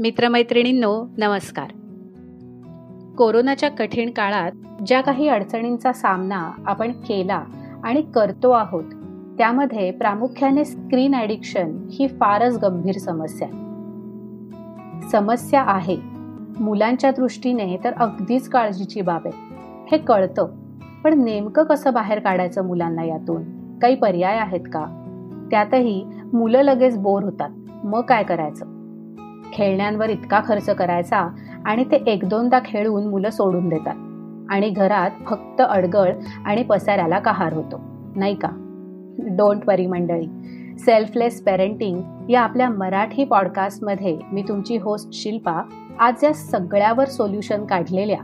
मित्रमैत्रिणींनो नमस्कार. कोरोनाच्या कठीण काळात ज्या काही अडचणींचा सामना आपण केला आणि करतो आहोत त्यामध्ये प्रामुख्याने स्क्रीन ॲडिक्शन ही फारच गंभीर समस्या समस्या आहे. मुलांच्या दृष्टीने तर अगदीच काळजीची बाब आहे. हे कळतं. पण नेमकं कसं बाहेर काढायचं मुलांना यातून? काही पर्याय आहेत का? त्यातही मुलं लगेच बोर होतात. मग काय करायचं? खेळण्यांवर इतका खर्च करायचा आणि ते एक दोनदा खेळून मुलं सोडून देतात. आणि घरात फक्त अडगळ आणि पसाऱ्याला कहार होतो. नाही का? डोंट वरी मंडळी. सेल्फलेस पेरेंटिंग या आपल्या मराठी पॉडकास्टमध्ये मी तुमची होस्ट शिल्पा आज या सगळ्यावर सोल्युशन काढलेल्या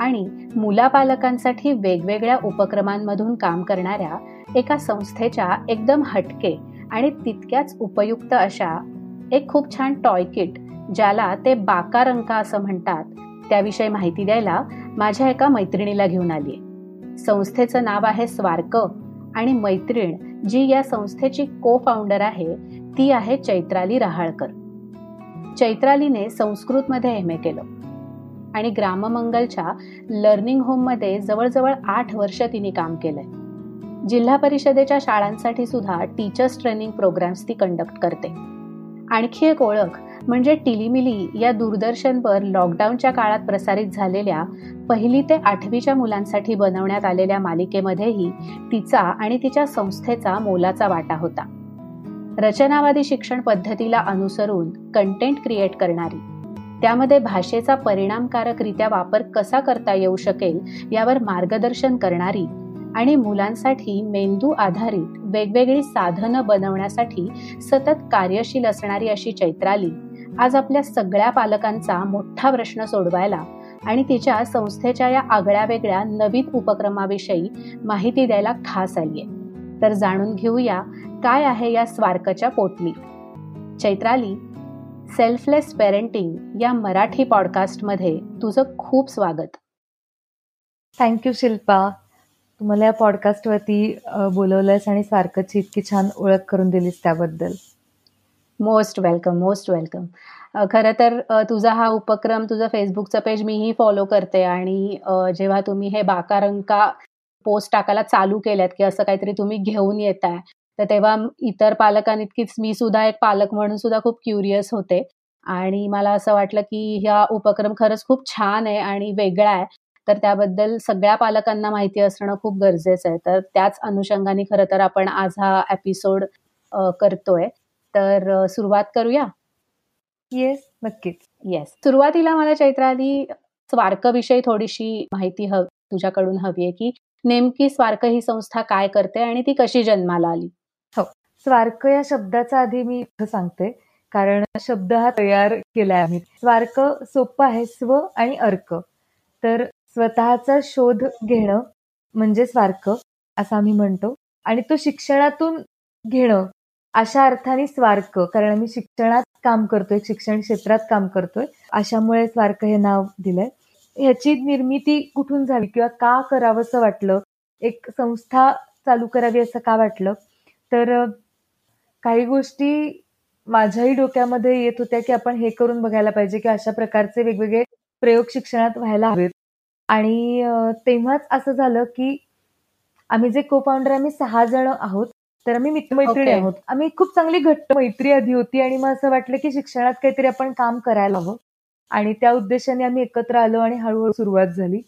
आणि मुलापालकांसाठी वेगवेगळ्या उपक्रमांमधून काम करणाऱ्या एका संस्थेच्या एकदम हटके आणि तितक्याच उपयुक्त अशा एक खूप छान टॉय किट ज्याला ते बाका रंका असं म्हणतात. त्याविषयी माहिती द्यायला माझ्या एका मैत्रिणीला घेऊन आली संस्थेचं नाव आहे स्वार्क आणि मैत्रीण जी या संस्थेची को फाउंडर आहे ती आहे चैत्राली रहाळकर. चैत्रालीने संस्कृतमध्ये एम ए केलं. आणि ग्राममंगलच्या लर्निंग होममध्ये जवळजवळ आठ वर्ष तिने काम केलंय. जिल्हा परिषदेच्या शाळांसाठी सुद्धा टीचर्स ट्रेनिंग प्रोग्राम्स ती कंडक्ट करते. आणखी एक ओळख म्हणजे टिलीमिली या दूरदर्शनवर लॉकडाऊनच्या काळात प्रसारित झालेल्या पहिली ते आठवीच्या मुलांसाठी बनवण्यात आलेल्या मालिकेमध्येही तिचा आणि तिच्या संस्थेचा मोलाचा वाटा होता. रचनावादी शिक्षण पद्धतीला अनुसरून कंटेंट क्रिएट करणारी त्यामध्ये भाषेचा परिणामकारकरित्या वापर कसा करता येऊ शकेल यावर मार्गदर्शन करणारी आणि मुलांसाठी मेंदू आधारित वेगवेगळी साधनं बनवण्यासाठी सतत कार्यशील असणारी अशी चैत्राली. आज आपल्या सगळ्या पालकांचा मोठा प्रश्न सोडवायला आणि तिच्या संस्थेच्या या आगळ्या वेगळ्या नवीन उपक्रमाविषयी माहिती द्यायला खास आलीये. तर जाणून घेऊया काय आहे या स्वार्कच्या पोटली. चैत्राली सेल्फलेस पेरेंटिंग या मराठी पॉडकास्टमध्ये तुझं खूप स्वागत. Thank you Shilpa. तुम्हाला या पॉडकास्टवरती बोलवलंयस आणि सारखंची इतकी छान ओळख करून दिलीस त्याबद्दल. मोस्ट वेलकम मोस्ट वेलकम खरं तर तुझा हा उपक्रम तुझं फेसबुकचं पेज मीही फॉलो करते आणि जेव्हा तुम्ही हे बाकारंका पोस्ट टाकायला चालू केल्यात की असं काहीतरी तुम्ही घेऊन येत आहे तर तेव्हा इतर पालकांइतकीच मी सुद्धा एक पालक म्हणून सुद्धा खूप क्युरियस होते. आणि मला असं वाटलं की हा उपक्रम खरंच खूप छान आहे आणि वेगळा आहे. तर त्याबद्दल सगळ्या पालकांना माहिती असणं खूप गरजेचं आहे. तर त्याच अनुषंगाने खरं तर आपण आज हा एपिसोड करतोय. तर सुरुवात करूया? येस नक्कीच. येस सुरुवातीला मला चैत्राली स्वार्क विषयी थोडीशी माहिती हवी तुझ्याकडून हवी आहे की नेमकी स्वार्क ही संस्था काय करते आणि ती कशी जन्माला आली? हो. स्वार्क या शब्दाचा आधी मी इथं सांगते. कारण शब्द हा तयार केलाय आम्ही. स्वार्क सोपं आहे स्व आणि अर्क. तर स्वतःचा शोध घेणं म्हणजे स्वार्क असं आम्ही म्हणतो. आणि तो शिक्षणातून घेणं अशा अर्थाने स्वार्क कारण आम्ही शिक्षणात काम करतोय शिक्षण क्षेत्रात काम करतोय अशामुळे स्वार्क हे नाव दिलंय. ह्याची निर्मिती कुठून झाली किंवा का करावंसं वाटलं? एक संस्था चालू करावी असं का वाटलं? तर काही गोष्टी माझ्याही डोक्यामध्ये येत होत्या की आपण हे करून बघायला पाहिजे की अशा प्रकारचे वेगवेगळे प्रयोग शिक्षणात व्हायला हवेत. आणि तेव्हाच असं झालं की आम्ही जे को फाउंडर आम्ही सहा जण आहोत. तर आम्ही मित्रमैत्रिणी आहोत. आम्ही खूप चांगली घट्ट मैत्री आधी होती आणि मग असं वाटलं की शिक्षणात काहीतरी आपण काम करायला हवं. आणि त्या उद्देशाने आम्ही एकत्र आलो आणि हळूहळू सुरुवात झाली.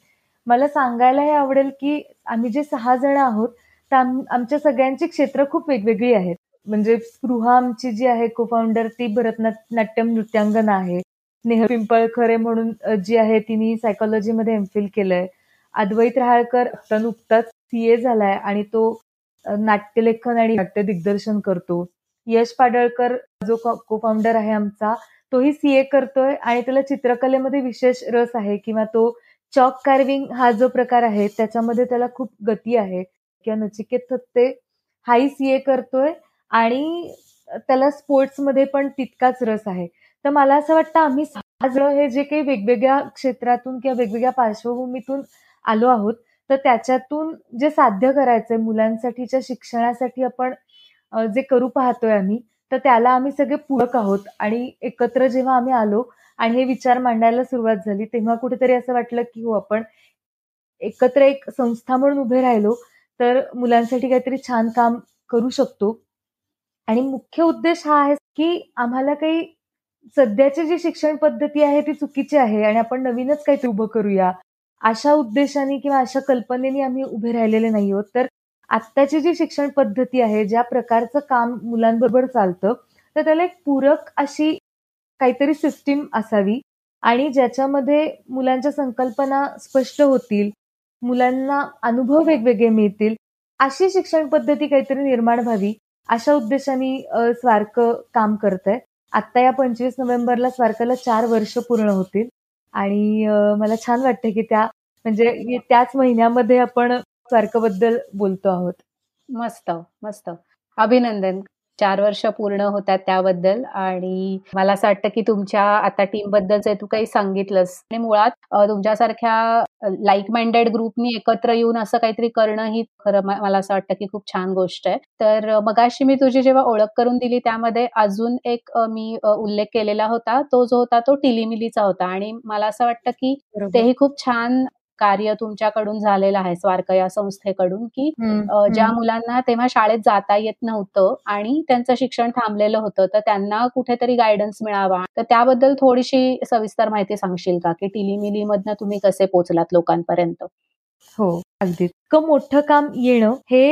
मला सांगायला हे आवडेल की आम्ही जे सहा जण आहोत तर आमच्या सगळ्यांची क्षेत्र खूप वेगवेगळी आहेत. म्हणजे स्पृहा आमची जी आहे को फाउंडर ती भरतनाट्यम नृत्यांगना आहे. स्नेह पिंपळखरे म्हणून जी आहे तिने सायकोलॉजीमध्ये एमफिल केलंय. अद्वैत रहाळकर नुकताच सीए झालाय आणि तो नाट्यलेखन आणि नाट्य दिग्दर्शन करतो. यश पाडळकर जो को फाउंडर आहे आमचा तोही सीए करतोय आणि त्याला चित्रकलेमध्ये विशेष रस आहे किंवा तो चॉक कार्विंग हा जो प्रकार आहे त्याच्यामध्ये त्याला खूप गती आहे. किंवा नचिकेत थत्ते हाही सीए करतोय आणि त्याला स्पोर्ट्समध्ये पण तितकाच रस आहे. तर मला असं वाटतं आम्ही सहा हे जे काही वेगवेगळ्या क्षेत्रातून किंवा वेगवेगळ्या पार्श्वभूमीतून आलो आहोत तर त्याच्यातून जे साध्य करायचंय मुलांसाठीच्या शिक्षणासाठी आपण जे करू पाहतोय आम्ही तर त्याला आम्ही सगळे पूरक आहोत आणि एकत्र जेव्हा आम्ही आलो आणि हे विचार मांडायला सुरुवात झाली तेव्हा कुठेतरी असं वाटलं की हो आपण एकत्र एक संस्था म्हणून उभे राहिलो तर मुलांसाठी काहीतरी छान काम करू शकतो. आणि मुख्य उद्देश हा आहे की आम्हाला काही सध्याची जी शिक्षण पद्धती आहे ती चुकीची आहे आणि आपण नवीनच काहीतरी उभं करूया अशा उद्देशाने किंवा अशा कल्पनेने आम्ही उभे राहिलेले नाही आहोत तर आत्ताची जी शिक्षण पद्धती आहे ज्या प्रकारचं काम मुलांबरोबर चालतं तर त्याला एक पूरक अशी काहीतरी सिस्टीम असावी आणि ज्याच्यामध्ये मुलांच्या संकल्पना स्पष्ट होतील मुलांना अनुभव वेगवेगळे मिळतील अशी शिक्षण पद्धती काहीतरी निर्माण व्हावी अशा उद्देशाने स्वार्क काम करत आहे आत्ता या पंचवीस नोव्हेंबरला स्वारकाला चार वर्ष पूर्ण होतील. आणि मला छान वाटतं की त्या म्हणजे त्याच महिन्यामध्ये आपण स्वारकाबद्दल बोलतो आहोत. मस्त मस्त. अभिनंदन. चार वर्ष पूर्ण होतात त्याबद्दल. आणि मला असं वाटतं की तुमच्या आता टीमबद्दल तू काही सांगितलंस. आणि मुळात तुमच्यासारख्या लाईक माइंडेड ग्रुपनी एकत्र येऊन असं काहीतरी करणं ही खरं मला असं वाटतं की खूप छान गोष्ट आहे. तर मगाशी मी तुझी जेव्हा ओळख करून दिली त्यामध्ये अजून एक मी उल्लेख केलेला होता. तो जो होता तो टिलीमिलीचा होता. आणि मला असं वाटतं की तेही खूप छान कार्य तुमच्याकडून झालेलं आहे स्वार्क या संस्थेकडून की ज्या मुलांना तेव्हा शाळेत जाता येत नव्हतं आणि त्यांचं शिक्षण थांबलेलं होतं तर त्यांना कुठेतरी गायडन्स मिळावा. तर त्याबद्दल थोडीशी सविस्तर माहिती सांगशील का? की टिलीमिली मधनं तुम्ही कसे पोहोचलात लोकांपर्यंत? हो अगदी इतकं मोठं काम येणं हे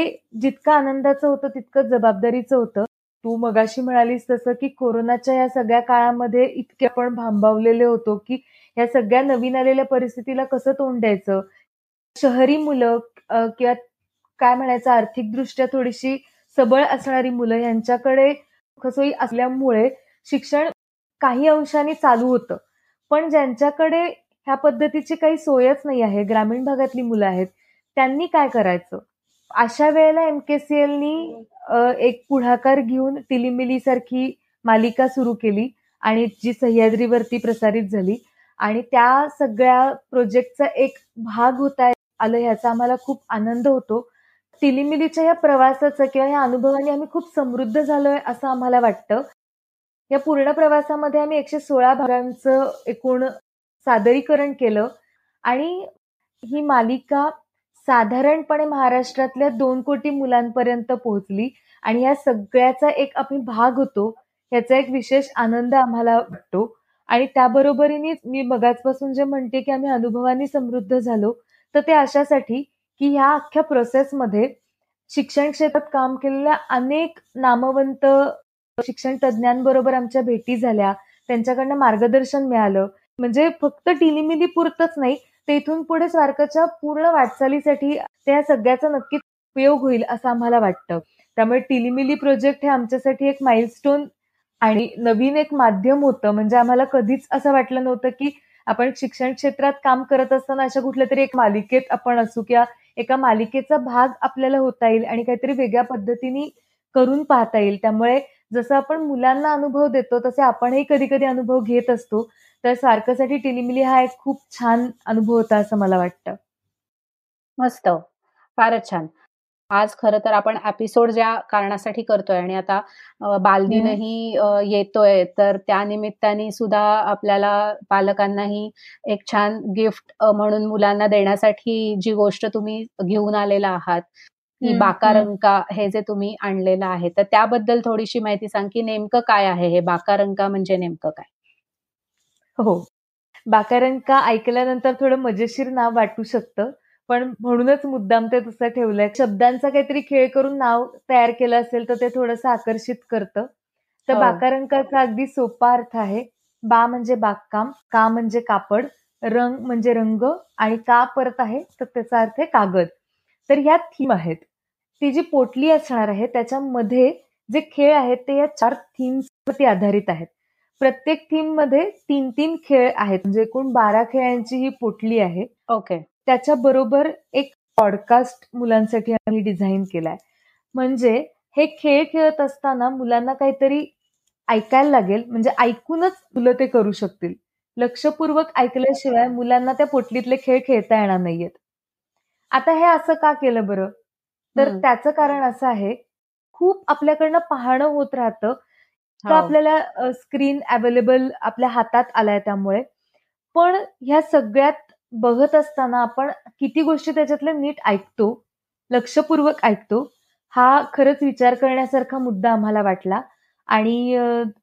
जितकं आनंदाचं होतं तितकं जबाबदारीचं होतं. तू मगाशी म्हणालीस तसं की कोरोनाच्या या सगळ्या काळामध्ये इतके आपण भांबावलेले होतो की या सगळ्या नवीन आलेल्या परिस्थितीला कसं तोंड द्यायचं? शहरी मुलं किंवा काय म्हणायचं आर्थिकदृष्ट्या थोडीशी सबळ असणारी मुलं यांच्याकडे कसोई असल्यामुळे शिक्षण काही अंशाने चालू होतं. पण ज्यांच्याकडे ह्या पद्धतीची काही सोयच नाही आहे ग्रामीण भागातली मुलं आहेत त्यांनी काय करायचं? अशा वेळेला एम के सी एलनी एक पुढाकार घेऊन टिलिमिली सारखी मालिका सुरू केली आणि जी सह्याद्रीवरती प्रसारित झाली. आणि त्या सगळ्या प्रोजेक्टचा एक भाग होता आलं ह्याचा आम्हाला खूप आनंद होतो. टिलिमिलीच्या या प्रवासाचं किंवा या अनुभवाने आम्ही खूप समृद्ध झालोय असं आम्हाला वाटतं. या पूर्ण प्रवासामध्ये आम्ही एकशे सोळा भागांचं एकूण सादरीकरण केलं. आणि ही मालिका साधारणपणे महाराष्ट्रातल्या दोन कोटी मुलांपर्यंत पोहोचली आणि या सगळ्याचा एक आम्ही भाग होतो याचा एक विशेष आनंद आम्हाला वाटतो. आणि त्याबरोबरीने मी मगाचपासून जे म्हणते की आम्ही अनुभवाने समृद्ध झालो तर ते अशासाठी की ह्या अख्ख्या प्रोसेसमध्ये शिक्षण क्षेत्रात काम केलेल्या अनेक नामवंत शिक्षण तज्ज्ञांबरोबर आमच्या भेटी झाल्या त्यांच्याकडनं मार्गदर्शन मिळालं. म्हणजे फक्त टिलिमिली पुरतच नाही तेथून पुढे स्वारकाच्या पूर्ण वाटचालीसाठी त्या सगळ्याचा नक्कीच उपयोग होईल असं आम्हाला वाटतं. त्यामुळे टिलिमिली प्रोजेक्ट हे आमच्यासाठी एक माइलस्टोन आणि नवीन एक माध्यम होतं. म्हणजे आम्हाला कधीच असं वाटलं नव्हतं की आपण शिक्षण क्षेत्रात काम करत असताना अशा कुठल्या तरी एक मालिकेत आपण असू किंवा एका मालिकेचा भाग आपल्याला होता येईल आणि काहीतरी वेगळ्या पद्धतीने करून पाहता येईल. त्यामुळे जसं आपण मुलांना अनुभव देतो तसे आपणही कधी कधी अनुभव घेत असतो. तर सारखंसाठी टिलिमिली हा एक खूप छान अनुभव होता असं मला वाटतं. मस्त. फारच छान. आज खरं तर आपण एपिसोड ज्या कारणासाठी करतोय आणि आता बालदिनही येतोय तर त्या निमित्ताने सुद्धा आपल्याला पालकांनाही एक छान गिफ्ट म्हणून मुलांना देण्यासाठी जी गोष्ट तुम्ही घेऊन आलेला आहात की बाकारंका हे जे तुम्ही आणलेलं आहे तर त्याबद्दल थोडीशी माहिती सांग की नेमकं काय आहे हे बाकारंका म्हणजे नेमकं काय? हो. बाकारंका ऐकल्यानंतर थोडं मजेशीर नाव वाटू शकतं पण म्हणूनच मुद्दाम ते तसं ठेवलंय. शब्दांचा काहीतरी खेळ करून नाव तयार केलं असेल तर ते थोडंसं आकर्षित करतं. तर हो. बाकारंकाचा अगदी सोपा अर्थ आहे. बा म्हणजे बागकाम का म्हणजे कापड रंग म्हणजे रंग आणि का परत आहे तर त्याचा अर्थ आहे कागद. तर ह्या थीम आहेत. ती जी पोटली असणार आहे त्याच्यामध्ये जे खेळ आहेत ते या चार थीम्सवरती आधारित आहेत. प्रत्येक थीममध्ये तीन तीन खेळ आहेत. म्हणजे एकूण बारा खेळांची ही पोटली आहे. ओके त्याच्याबरोबर एक पॉडकास्ट मुलांसाठी आम्ही डिझाईन केलाय. म्हणजे हे खेळ खेळत असताना मुलांना काहीतरी ऐकायला लागेल. म्हणजे ऐकूनच मुलं ते करू शकतील. लक्षपूर्वक ऐकल्याशिवाय मुलांना त्या पोटलीतले खेळ खेळता येणार नाहीयेत. आता हे असं का केलं बरं? तर त्याचं कारण असं आहे. खूप आपल्याकडनं पाहणं होत राहतं. तर आपल्याला स्क्रीन अवेलेबल आपल्या हातात आलाय त्यामुळे. पण ह्या सगळ्यात बघत असताना आपण किती गोष्टी त्याच्यातल्या नीट ऐकतो लक्षपूर्वक ऐकतो हा खरंच विचार करण्यासारखा मुद्दा आम्हाला वाटला. आणि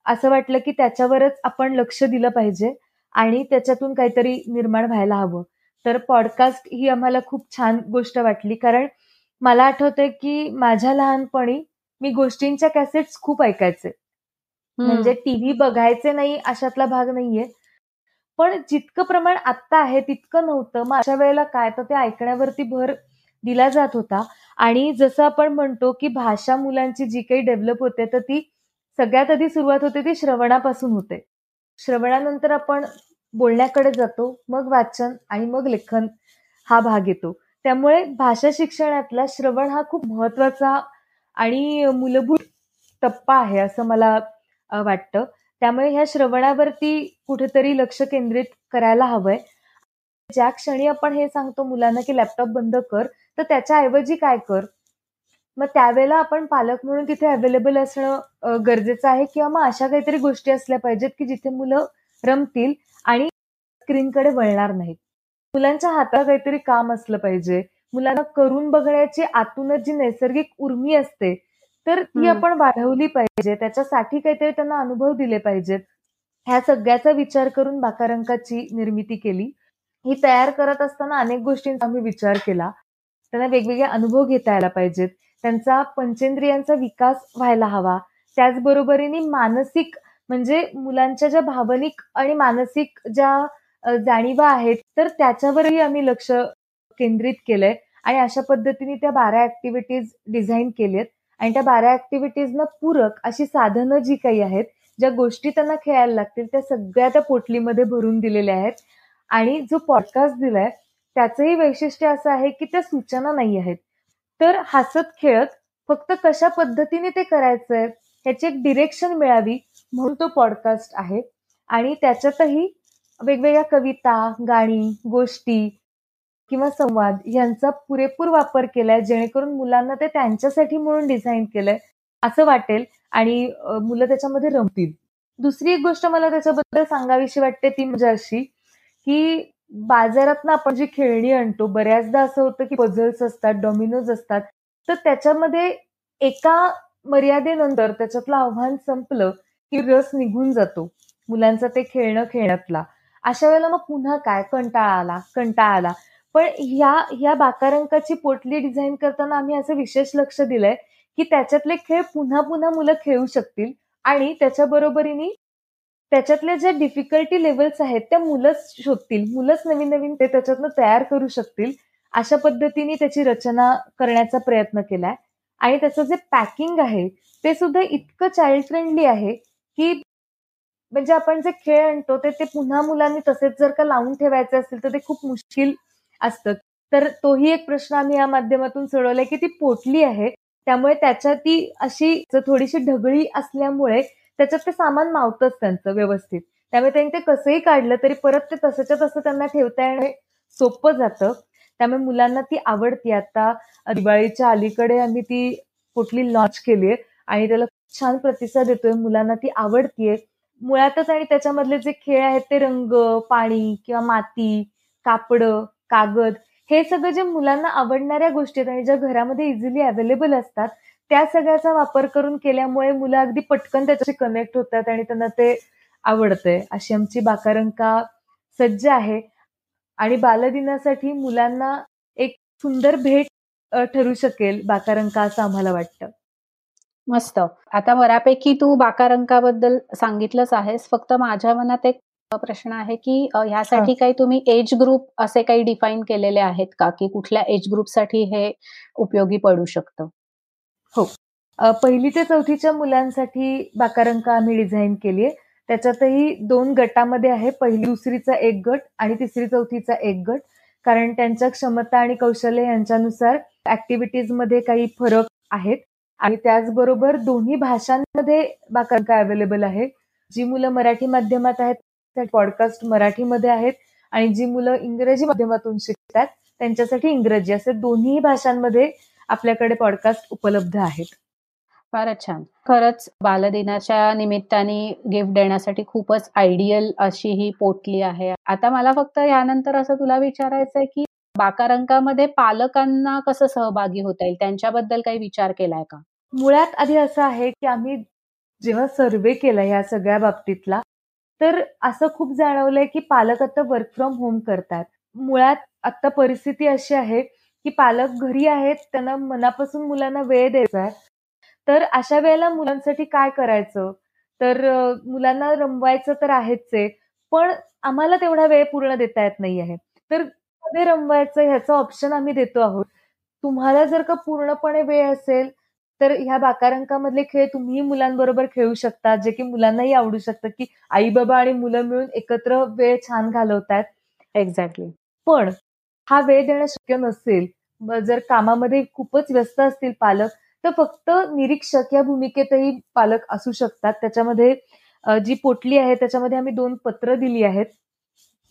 असं वाटलं की त्याच्यावरच आपण लक्ष दिलं पाहिजे आणि त्याच्यातून काहीतरी निर्माण व्हायला हवं. तर पॉडकास्ट ही आम्हाला खूप छान गोष्ट वाटली. कारण मला आठवतंय की माझ्या लहानपणी मी गोष्टींच्या कॅसेट्स खूप ऐकायचे. म्हणजे टीव्ही बघायचे नाही अशातला भाग नाहीये. पण जितकं प्रमाण आत्ता आहे तितकं नव्हतं. मग अशा वेळेला काय? तर ते ऐकण्यावरती भर दिला जात होता. आणि जसं आपण म्हणतो की भाषा मुलांची जी काही डेव्हलप होते तर ती सगळ्यात आधी सुरुवात होते ती श्रवणापासून होते. श्रवणानंतर आपण बोलण्याकडे जातो मग वाचन आणि मग लेखन हा भाग येतो. त्यामुळे भाषा शिक्षणातला श्रवण हा खूप महत्त्वाचा आणि मूलभूत टप्पा आहे असं मला वाटतं. त्यामुळे ह्या श्रवणावरती कुठेतरी लक्ष केंद्रित करायला हवंय. ज्या क्षणी आपण हे सांगतो मुलांना की लॅपटॉप बंद कर तर त्याच्याऐवजी काय कर? मग त्यावेळेला आपण पालक म्हणून तिथे अवेलेबल असणं गरजेचं आहे किंवा मग अशा काहीतरी गोष्टी असल्या पाहिजेत की जिथे मुलं रमतील आणि स्क्रीनकडे वळणार नाहीत. मुलांच्या हातात काहीतरी काम असलं पाहिजे. मुलांना करून बघण्याची आतूनच जी नैसर्गिक उर्मी असते तर ती आपण वाढवली पाहिजे. त्याच्यासाठी काहीतरी त्यांना अनुभव दिले पाहिजेत. ह्या सगळ्याचा विचार करून बाकारांकाची निर्मिती केली. ही तयार करत असताना अनेक गोष्टींचा आम्ही विचार केला. त्यांना वेगवेगळे अनुभव घेता यायला पाहिजेत. त्यांचा पंचेंद्रियांचा विकास व्हायला हवा. त्याचबरोबरीने मानसिक म्हणजे मुलांच्या ज्या भावनिक आणि मानसिक ज्या जाणीवा आहेत तर त्याच्यावरही आम्ही लक्ष केंद्रित केलंय. आणि अशा पद्धतीने त्या बारा ऍक्टिव्हिटीज डिझाईन केल्यात आणि त्या बारा ऍक्टिव्हिटीजना पूरक अशी साधनं जी काही आहेत ज्या गोष्टी त्यांना खेळायला लागतील त्या सगळ्या त्या पोटलीमध्ये भरून दिलेल्या आहेत. आणि जो पॉडकास्ट दिलाय त्याचंही वैशिष्ट्य असं आहे की त्या सूचना नाही आहेत. तर हसत खेळत फक्त कशा पद्धतीने ते करायचंय ह्याची एक डिरेक्शन मिळावी म्हणून तो पॉडकास्ट आहे. आणि त्याच्यातही वेगवेगळ्या कविता गाणी गोष्टी किंवा संवाद यांचा पुरेपूर वापर केलाय जेणेकरून मुलांना ते त्यांच्यासाठी म्हणून डिझाईन केलंय असं वाटेल आणि मुलं त्याच्यामध्ये रमतील. दुसरी एक गोष्ट मला त्याच्याबद्दल सांगावीशी वाटते ती म्हणजे अशी की बाजारातनं आपण जी खेळणी आणतो बऱ्याचदा असं होतं की पझल्स असतात डॉमिनोज असतात तर त्याच्यामध्ये एका मर्यादेनंतर त्याच्यातलं आव्हान संपलं की रस निघून जातो मुलांचं ते खेळणं खेळण्यातला. अशा वेळेला मग पुन्हा काय कंटाळा आला कंटाळा आला. पण ह्या ह्या बाकारांकाची पोटली डिझाईन करताना आम्ही असं विशेष लक्ष दिलंय की त्याच्यातले खेळ पुन्हा पुन्हा मुलं खेळू शकतील. आणि त्याच्या बरोबरीने त्याच्यातल्या ज्या डिफिकल्टी लेवल्स आहेत त्या मुलंच शोधतील. मुलंच नवीन नवीन ते त्याच्यातनं तयार करू शकतील. अशा पद्धतीने त्याची रचना करण्याचा प्रयत्न केलाय. आणि त्याचं जे पॅकिंग आहे ते सुद्धा इतकं चाइल्ड फ्रेंडली आहे की म्हणजे आपण जे खेळ आणतो ते ते पुन्हा मुलांनी तसेच जर का लावून ठेवायचे असतील तर ते खूप मुश्किल असतं. तर तोही एक प्रश्न आम्ही या माध्यमातून सोडवलाय की ती पोटली आहे त्यामुळे त्याच्या ती अशी थोडीशी ढगळी असल्यामुळे त्याच्यात ते सामान मावतच त्यांचं व्यवस्थित. त्यामुळे त्यांनी ते कसंही काढलं तरी परत ते तसंच्या तसं त्यांना ठेवता येणं सोपं जातं. त्यामुळे मुलांना ती आवडती. आता दिवाळीच्या अलीकडे आम्ही ती कुठली लॉन्च केली आहे आणि त्याला छान प्रतिसाद देतोय मुलांना ती आवडतीये. मुळातच आणि त्याच्यामधले जे खेळ आहेत ते रंग पाणी किंवा माती कापड कागद हे सगळं जे मुलांना आवडणाऱ्या गोष्टी आहेत आणि ज्या घरामध्ये इझिली अवेलेबल असतात त्या सगळ्याचा वापर करून केल्यामुळे मुलं अगदी पटकन त्याच्याशी कनेक्ट होतात आणि त्यांना ते आवडतंय. अशी आमची बाकारंका सज्ज आहे. आणि बालदिनासाठी मुलांना एक सुंदर भेट ठरू शकेल बाकारंका असं आम्हाला वाटतं. मस्त. आता बऱ्यापैकी तू बाकारंकाबद्दल सांगितलंच आहेस. फक्त माझ्या मनात एक प्रश्न आहे की ह्यासाठी काही तुम्ही एज ग्रुप असे काही डिफाईन केलेले आहेत का? की कुठल्या एज ग्रुपसाठी हे उपयोगी पडू शकतं? हो. पहिली ते चौथीच्या मुलांसाठी बाकारंक आम्ही डिझाईन केली आहे. त्याच्यातही दोन गटामध्ये आहे. पहिली दुसरीचा एक गट आणि तिसरी चौथीचा एक गट. कारण त्यांच्या क्षमता आणि कौशल्य यांच्यानुसार ऍक्टिव्हिटीजमध्ये काही फरक आहेत. आणि त्याचबरोबर दोन्ही भाषांमध्ये बाकारंक अवेलेबल आहे. जी मुलं मराठी माध्यमात आहेत त्या पॉडकास्ट मराठीमध्ये आहेत आणि जी मुलं इंग्रजी माध्यमातून शिकतात त्यांच्यासाठी इंग्रजी असे दोन्ही भाषांमध्ये आपल्याकडे पॉडकास्ट उपलब्ध आहेत. फारच छान. खरंच बालदिनाच्या निमित्ताने गिफ्ट देण्यासाठी खूपच आयडियल अशी ही पोटली आहे. आता मला फक्त यानंतर असं तुला विचारायचंय की बाकारांकामध्ये पालकांना कसं सहभागी होता येईल? त्यांच्याबद्दल काही विचार केलाय का? मुळात आधी असं आहे की आम्ही जेव्हा सर्वे केला या सगळ्या बाबतीतला तर असं खूप जाणवलंय की पालक आता वर्क फ्रॉम होम करतात. मुळात आता परिस्थिती अशी आहे की पालक घरी आहेत त्यांना मनापासून मुलांना वेळ द्यायचा आहे. तर अशा वेळेला मुलांसाठी काय करायचं? तर मुलांना रमवायचं तर आहेच आहे पण आम्हाला तेवढा वेळ पूर्ण देता येत नाही आहे. तर मध्ये रमवायचं ह्याचं ऑप्शन आम्ही देतो आहोत. तुम्हाला जर का पूर्णपणे वेळ असेल तर ह्या बाकारांकामधले खेळ तुम्ही मुलांबरोबर खेळू शकता जे की मुलांनाही आवडू शकतं की आई बाबा आणि मुलं मिळून एकत्र वेळ छान घालवतात एक्झॅक्टली पण हा वेळ देणं शक्य नसेल जर कामामध्ये खूपच व्यस्त असतील पालक तर फक्त निरीक्षक या भूमिकेतही पालक असू शकतात. त्याच्यामध्ये जी पोटली आहे त्याच्यामध्ये आम्ही दोन पत्र दिली आहेत.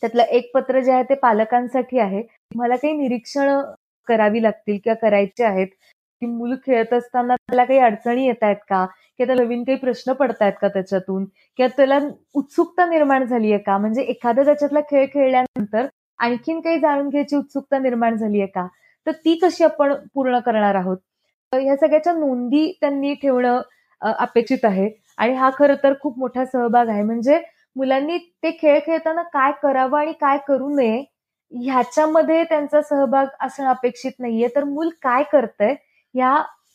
त्यातलं एक पत्र जे आहे ते पालकांसाठी आहे. मला काही निरीक्षण करावी लागतील किंवा करायचे आहेत की मूल खेळत असताना त्याला काही अडचणी येत आहेत का किंवा नवीन काही प्रश्न पडतायत का त्याच्यातून? किंवा त्याला उत्सुकता निर्माण झाली आहे का? म्हणजे एखादा त्याच्यातला खेळ खेळल्यानंतर आणखीन काही जाणून घ्यायची उत्सुकता निर्माण झाली आहे का? तर ती कशी आपण पूर्ण करणार आहोत? ह्या सगळ्याच्या नोंदी त्यांनी ठेवणं अपेक्षित आहे. आणि हा खरं तर खूप मोठा सहभाग आहे. म्हणजे मुलांनी ते खेळ खेळताना काय करावं आणि काय करू नये ह्याच्यामध्ये त्यांचा सहभाग असणं अपेक्षित नाहीये. तर मूल काय करतंय? या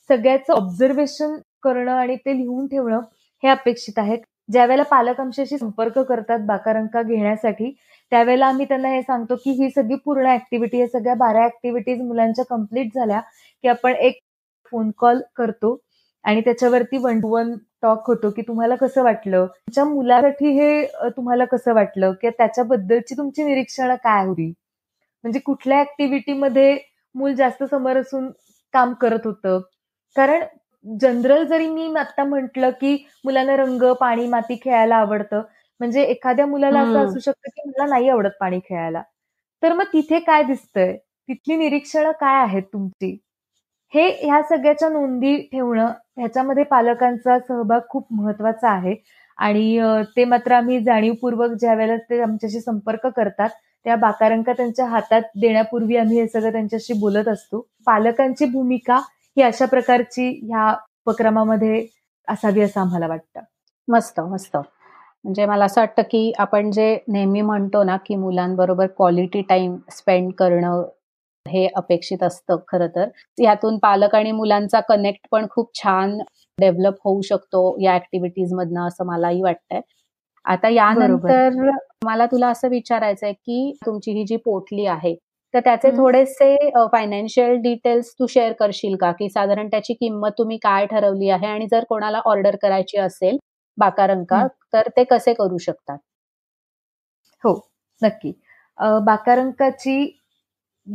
सगळ्याचं ऑब्झर्वेशन करणं आणि ते लिहून ठेवणं हे अपेक्षित आहे. ज्या वेळेला पालक आमच्याशी संपर्क करतात बाकारांका घेण्यासाठी त्यावेळेला आम्ही त्यांना हे सांगतो की ही सगळी पूर्ण ऍक्टिव्हिटी हे सगळ्या बारा ऍक्टिव्हिटीज मुलांच्या कंप्लीट झाल्या की आपण एक फोन कॉल करतो आणि त्याच्यावरती वन टू वन टॉक होतो की तुम्हाला कसं वाटलं? तुमच्या मुलासाठी हे तुम्हाला कसं वाटलं? किंवा त्याच्याबद्दलची तुमची निरीक्षणं काय होती? म्हणजे कुठल्या ऍक्टिव्हिटीमध्ये मूल जास्त समोर असून काम करत होतं. कारण जनरल जरी मी आता म्हंटल की मुलांना रंग पाणी माती खेळायला आवडतं. म्हणजे एखाद्या मुलाला असं असू शकतं की मला नाही आवडत पाणी खेळायला. तर मग तिथे काय दिसतंय? तिथली निरीक्षणं काय आहेत तुमची? हे ह्या सगळ्याच्या नोंदी ठेवणं ह्याच्यामध्ये पालकांचा सहभाग खूप महत्त्वाचा आहे. आणि ते मात्र आम्ही जाणीवपूर्वक ज्या वेळेला ते आमच्याशी संपर्क करतात त्या बाकारांका त्यांच्या हातात देण्यापूर्वी आम्ही हे सगळं त्यांच्याशी बोलत असतो. पालकांची भूमिका ही अशा प्रकारची ह्या उपक्रमामध्ये असावी असं आम्हाला वाटतं. मस्त मस्त. म्हणजे मला असं वाटतं की आपण जे नेहमी म्हणतो ना की मुलांबरोबर क्वालिटी टाइम स्पेंड करणं हे अपेक्षित असतं खरं तर. यातून पालक आणि मुलांचा कनेक्ट पण खूप छान डेव्हलप होऊ शकतो या ऍक्टिव्हिटीज मधनं असं मलाही वाटतंय. आता यानंतर मला तुला असं विचारायचंय की तुमची ही जी पोटली आहे तर त्याचे थोडेसे फायनान्शियल डिटेल्स तू शेअर करशील का? की साधारण त्याची किंमत तुम्ही काय ठरवली आहे? आणि जर कोणाला ऑर्डर करायची असेल बाकारंका तर ते कसे करू शकतात? हो नक्की. बाकारंकाची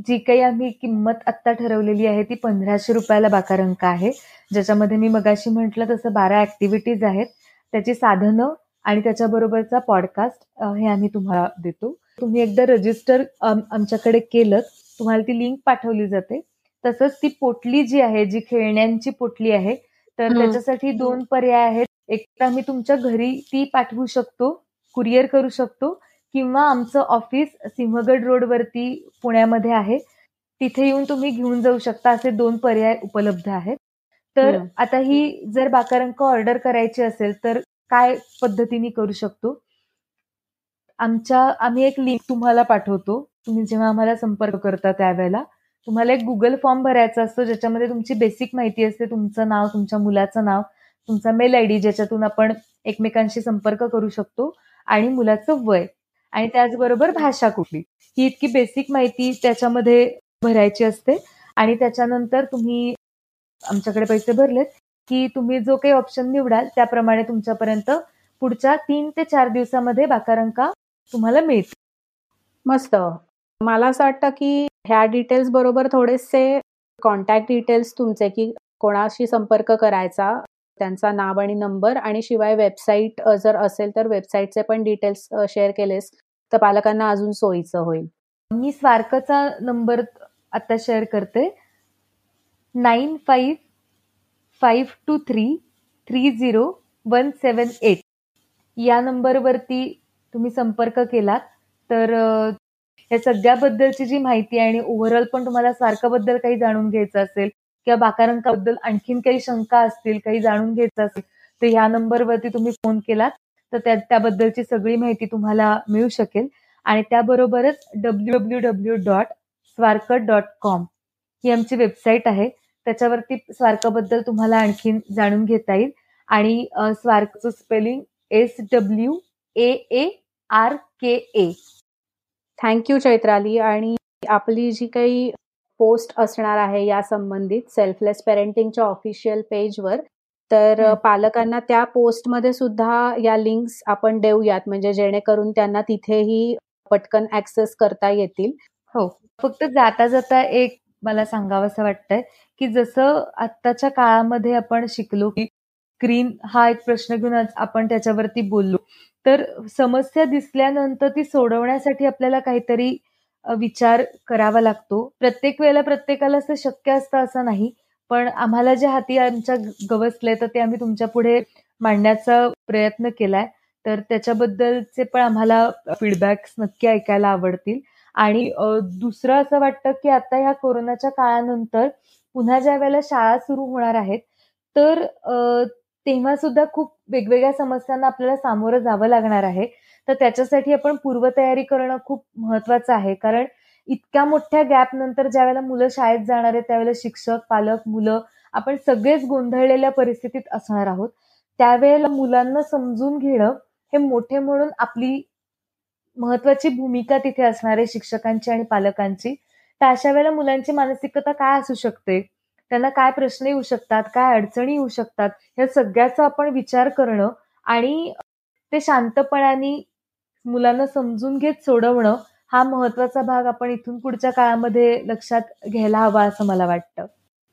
जी काही आम्ही किंमत आत्ता ठरवलेली आहे ती पंधराशे रुपयाला बाकारंक आहे. ज्याच्यामध्ये मी मगाशी म्हटलं तसं बारा ऍक्टिव्हिटीज आहेत. त्याची साधनं आणि त्याच्याबरोबरचा पॉडकास्ट हे आम्ही तुम्हाला देतो. तुम्ही एकदा रजिस्टर आमच्याकडे केलं तुम्हाला ती लिंक पाठवली जाते. तसंच ती पोटली जी आहे जी खेळण्यांची पोटली आहे तर त्याच्यासाठी दोन पर्याय आहेत. एक तर आम्ही तुमच्या घरी ती पाठवू शकतो कुरिअर करू शकतो किंवा आमचं ऑफिस सिंहगड रोडवरती पुण्यामध्ये आहे. तिथे येऊन तुम्ही घेऊन जाऊ शकता असे दोन पर्याय उपलब्ध आहेत. तर आता ही जर बाकारांक ऑर्डर करायची असेल तर काय पद्धतीने करू शकतो? आमच्या आम्ही एक लिंक तुम्हाला पाठवतो. तुम्ही जेव्हा आम्हाला संपर्क करता त्यावेळेला तुम्हाला एक गुगल फॉर्म भरायचा असतो ज्याच्यामध्ये तुमची बेसिक माहिती असते तुमचं नाव तुमच्या मुलाचं नाव तुमचा मेल आय डी ज्याच्यातून आपण एकमेकांशी संपर्क करू शकतो आणि मुलाचं वय आणि त्याचबरोबर भाषा कुठली. ही इतकी बेसिक माहिती त्याच्यामध्ये भरायची असते आणि त्याच्यानंतर तुम्ही आमच्याकडे पैसे भरलेत की तुम्ही जो काही ऑप्शन निवडाल त्याप्रमाणे तुमच्यापर्यंत पुढच्या तीन ते चार दिवसामध्ये बाकारांका तुम्हाला मिळतील. मस्त. मला असं वाटतं की ह्या डिटेल्स बरोबर थोडेसे कॉन्टॅक्ट डिटेल्स तुमचे की कोणाशी संपर्क करायचा त्यांचा नाव आणि नंबर आणि शिवाय वेबसाईट जर असेल तर वेबसाईटचे पण डिटेल्स शेअर केलेस तर पालकांना अजून सोयीचं होईल. मी स्वारकाचा नंबर आता शेअर करते. Nine five five two three three zero one seven eight या नंबरवरती तुम्ही संपर्क केलात तर या सगळ्याबद्दलची जी माहिती आहे आणि ओव्हरऑल पण तुम्हाला स्वार्काबद्दल काही जाणून घ्यायचं असेल किंवा बाकारंकाबद्दल आणखीन काही शंका असतील काही जाणून घ्यायचं असेल तर ह्या नंबरवरती तुम्ही फोन केलात तर त्या त्याबद्दलची सगळी माहिती तुम्हाला मिळू शकेल. आणि त्याबरोबरच डब्ल्यू डब्ल्यू डब्ल्यू डॉट स्वारकट डॉट कॉम ही आमची वेबसाईट आहे. त्याच्यावरती स्वार्काबद्दल तुम्हाला आणखीन जाणून घेता येईल. आणि स्वार्कचं spelling S W A A R K A thank you Chaitrali. आणि आपली जी काही पोस्ट असणार आहे या संबंधित सेल्फलेस पेरेंटिंगच्या ऑफिशियल पेजवर तर पालकांना त्या पोस्टमध्ये सुद्धा या लिंक्स आपण देऊयात. म्हणजे जेणेकरून त्यांना तिथेही पटकन ऍक्सेस करता येतील. हो. फक्त जाता जाता एक मला सांगावं वाटतंय. की जसं आत्ताच्या काळामध्ये आपण शिकलो की स्क्रीन हा एक प्रश्न घेऊन आपण त्याच्यावरती बोललो. तर समस्या दिसल्यानंतर ती सोडवण्यासाठी आपल्याला काहीतरी विचार करावा लागतो. प्रत्येक वेळेला प्रत्येकाला असं शक्य असतं असं नाही. पण आम्हाला जे हाती आमच्या गवसले तर ते आम्ही तुमच्यापुढे मांडण्याचा प्रयत्न केलाय. तर त्याच्याबद्दलचे पण आम्हाला फीडबॅक्स नक्की ऐकायला आवडतील. आणि दुसरं असं वाटतं की आता ह्या कोरोनाच्या काळानंतर पुन्हा ज्या वेळेला शाळा सुरू होणार आहेत तर तेव्हा सुद्धा खूप वेगवेगळ्या समस्यांना आपल्याला सामोरं जावं लागणार आहे. तर त्याच्यासाठी आपण पूर्वतयारी करणं खूप महत्वाचं आहे. कारण इतक्या मोठ्या गॅप नंतर ज्या वेळेला मुलं शाळेत जाणार आहेत त्यावेळेला शिक्षक पालक मुलं आपण सगळेच गोंधळलेल्या परिस्थितीत असणार आहोत. त्यावेळेला मुलांना समजून घेणं हे मोठे म्हणून आपली महत्वाची भूमिका तिथे असणार आहे शिक्षकांची आणि पालकांची. तर अशा वेळेला मुलांची मानसिकता काय असू शकते? त्यांना काय प्रश्न येऊ शकतात? काय अडचणी येऊ शकतात? या सगळ्याचा आपण विचार करणं आणि ते शांतपणाने मुलांना समजून घेत सोडवणं हा महत्त्वाचा भाग आपण इथून पुढच्या काळामध्ये लक्षात घ्यायला हवा असं मला वाटतं.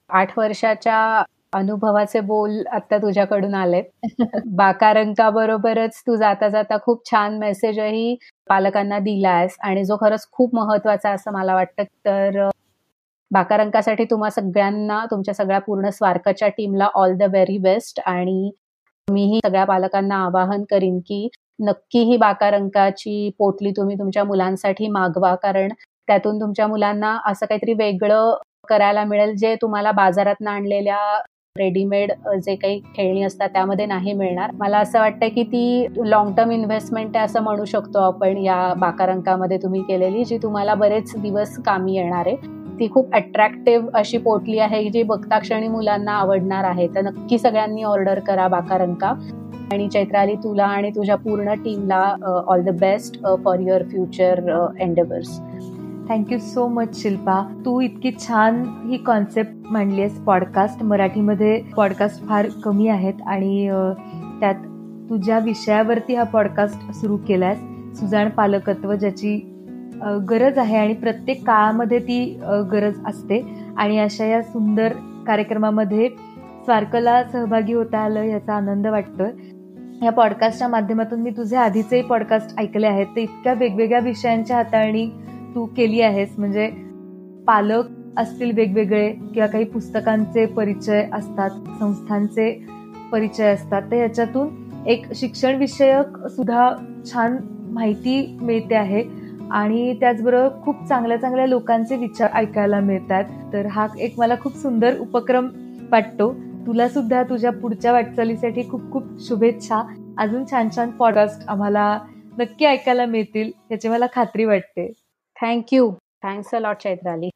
आठ वर्षाच्या अनुभवाचे बोल आता तुझ्याकडून आलेत. बाकारंका बरोबरच तू जाता जाता खूप छान मेसेजही पालकांना दिलायस आणि जो खरंच खूप महत्त्वाचा असं मला वाटतं. तर बाकारंकासाठी तुम्हा सगळ्यांना तुमच्या सगळ्या पूर्ण स्वारकाच्या टीमला ऑल द व्हेरी बेस्ट आणि मीही सगळ्या पालकांना आवाहन करीन की नक्की ही बाकारंकाची पोटली तुम्ही तुमच्या मुलांसाठी मागवा. कारण त्यातून तुमच्या मुलांना असं काहीतरी वेगळं करायला मिळेल जे तुम्हाला बाजारात आणलेल्या रेडीमेड जे काही खेळणी असतात त्यामध्ये नाही मिळणार. मला असं वाटतं की ती लॉंग टर्म इन्व्हेस्टमेंट आहे असं म्हणू शकतो आपण या बाकारंकामध्ये तुम्ही केलेली जी तुम्हाला बरेच दिवस कामी येणार आहे. ती खूप अट्रॅक्टिव्ह अशी पोटली आहे जी बघता क्षणी मुलांना आवडणार आहे. तर नक्की सगळ्यांनी ऑर्डर करा बाकारंका. आणि चैत्राली तुला आणि तुझ्या पूर्ण टीमला all the best for your future endeavours thank you so much Shilpa तू इतकी छान ही कॉन्सेप्ट मांडलीस पॉडकास्ट मराठीमध्ये पॉडकास्ट फार कमी आहेत आणि त्यात तुझ्या विषयावरती हा पॉडकास्ट सुरू केलास सुजाण पालकत्व ज्याची गरज आहे आणि प्रत्येक काळामध्ये ती गरज असते. आणि अशा या सुंदर कार्यक्रमामध्ये स्वारकला सहभागी होता आलं याचा आनंद वाटतोय. या पॉडकास्टच्या माध्यमातून मी तुझे आधीचेही पॉडकास्ट ऐकले आहेत. ते इतक्या वेगवेगळ्या विषयांच्या हाताळणी तू केली आहेस? म्हणजे पालक असतील वेगवेगळे किंवा काही पुस्तकांचे परिचय असतात संस्थांचे परिचय असतात तर याच्यातून एक शिक्षण विषयक सुद्धा छान माहिती मिळते आहे. आणि त्याचबरोबर खूप चांगल्या चांगल्या लोकांचे विचार ऐकायला मिळतात. तर हा एक मला खूप सुंदर उपक्रम वाटतो. तुला सुद्धा तुझ्या पुढच्या वाटचालीसाठी खूप खूप शुभेच्छा. अजून छान छान पॉडकास्ट आम्हाला नक्की ऐकायला मिळतील याची मला खात्री वाटते. Thank you thanks a lot Chaitrali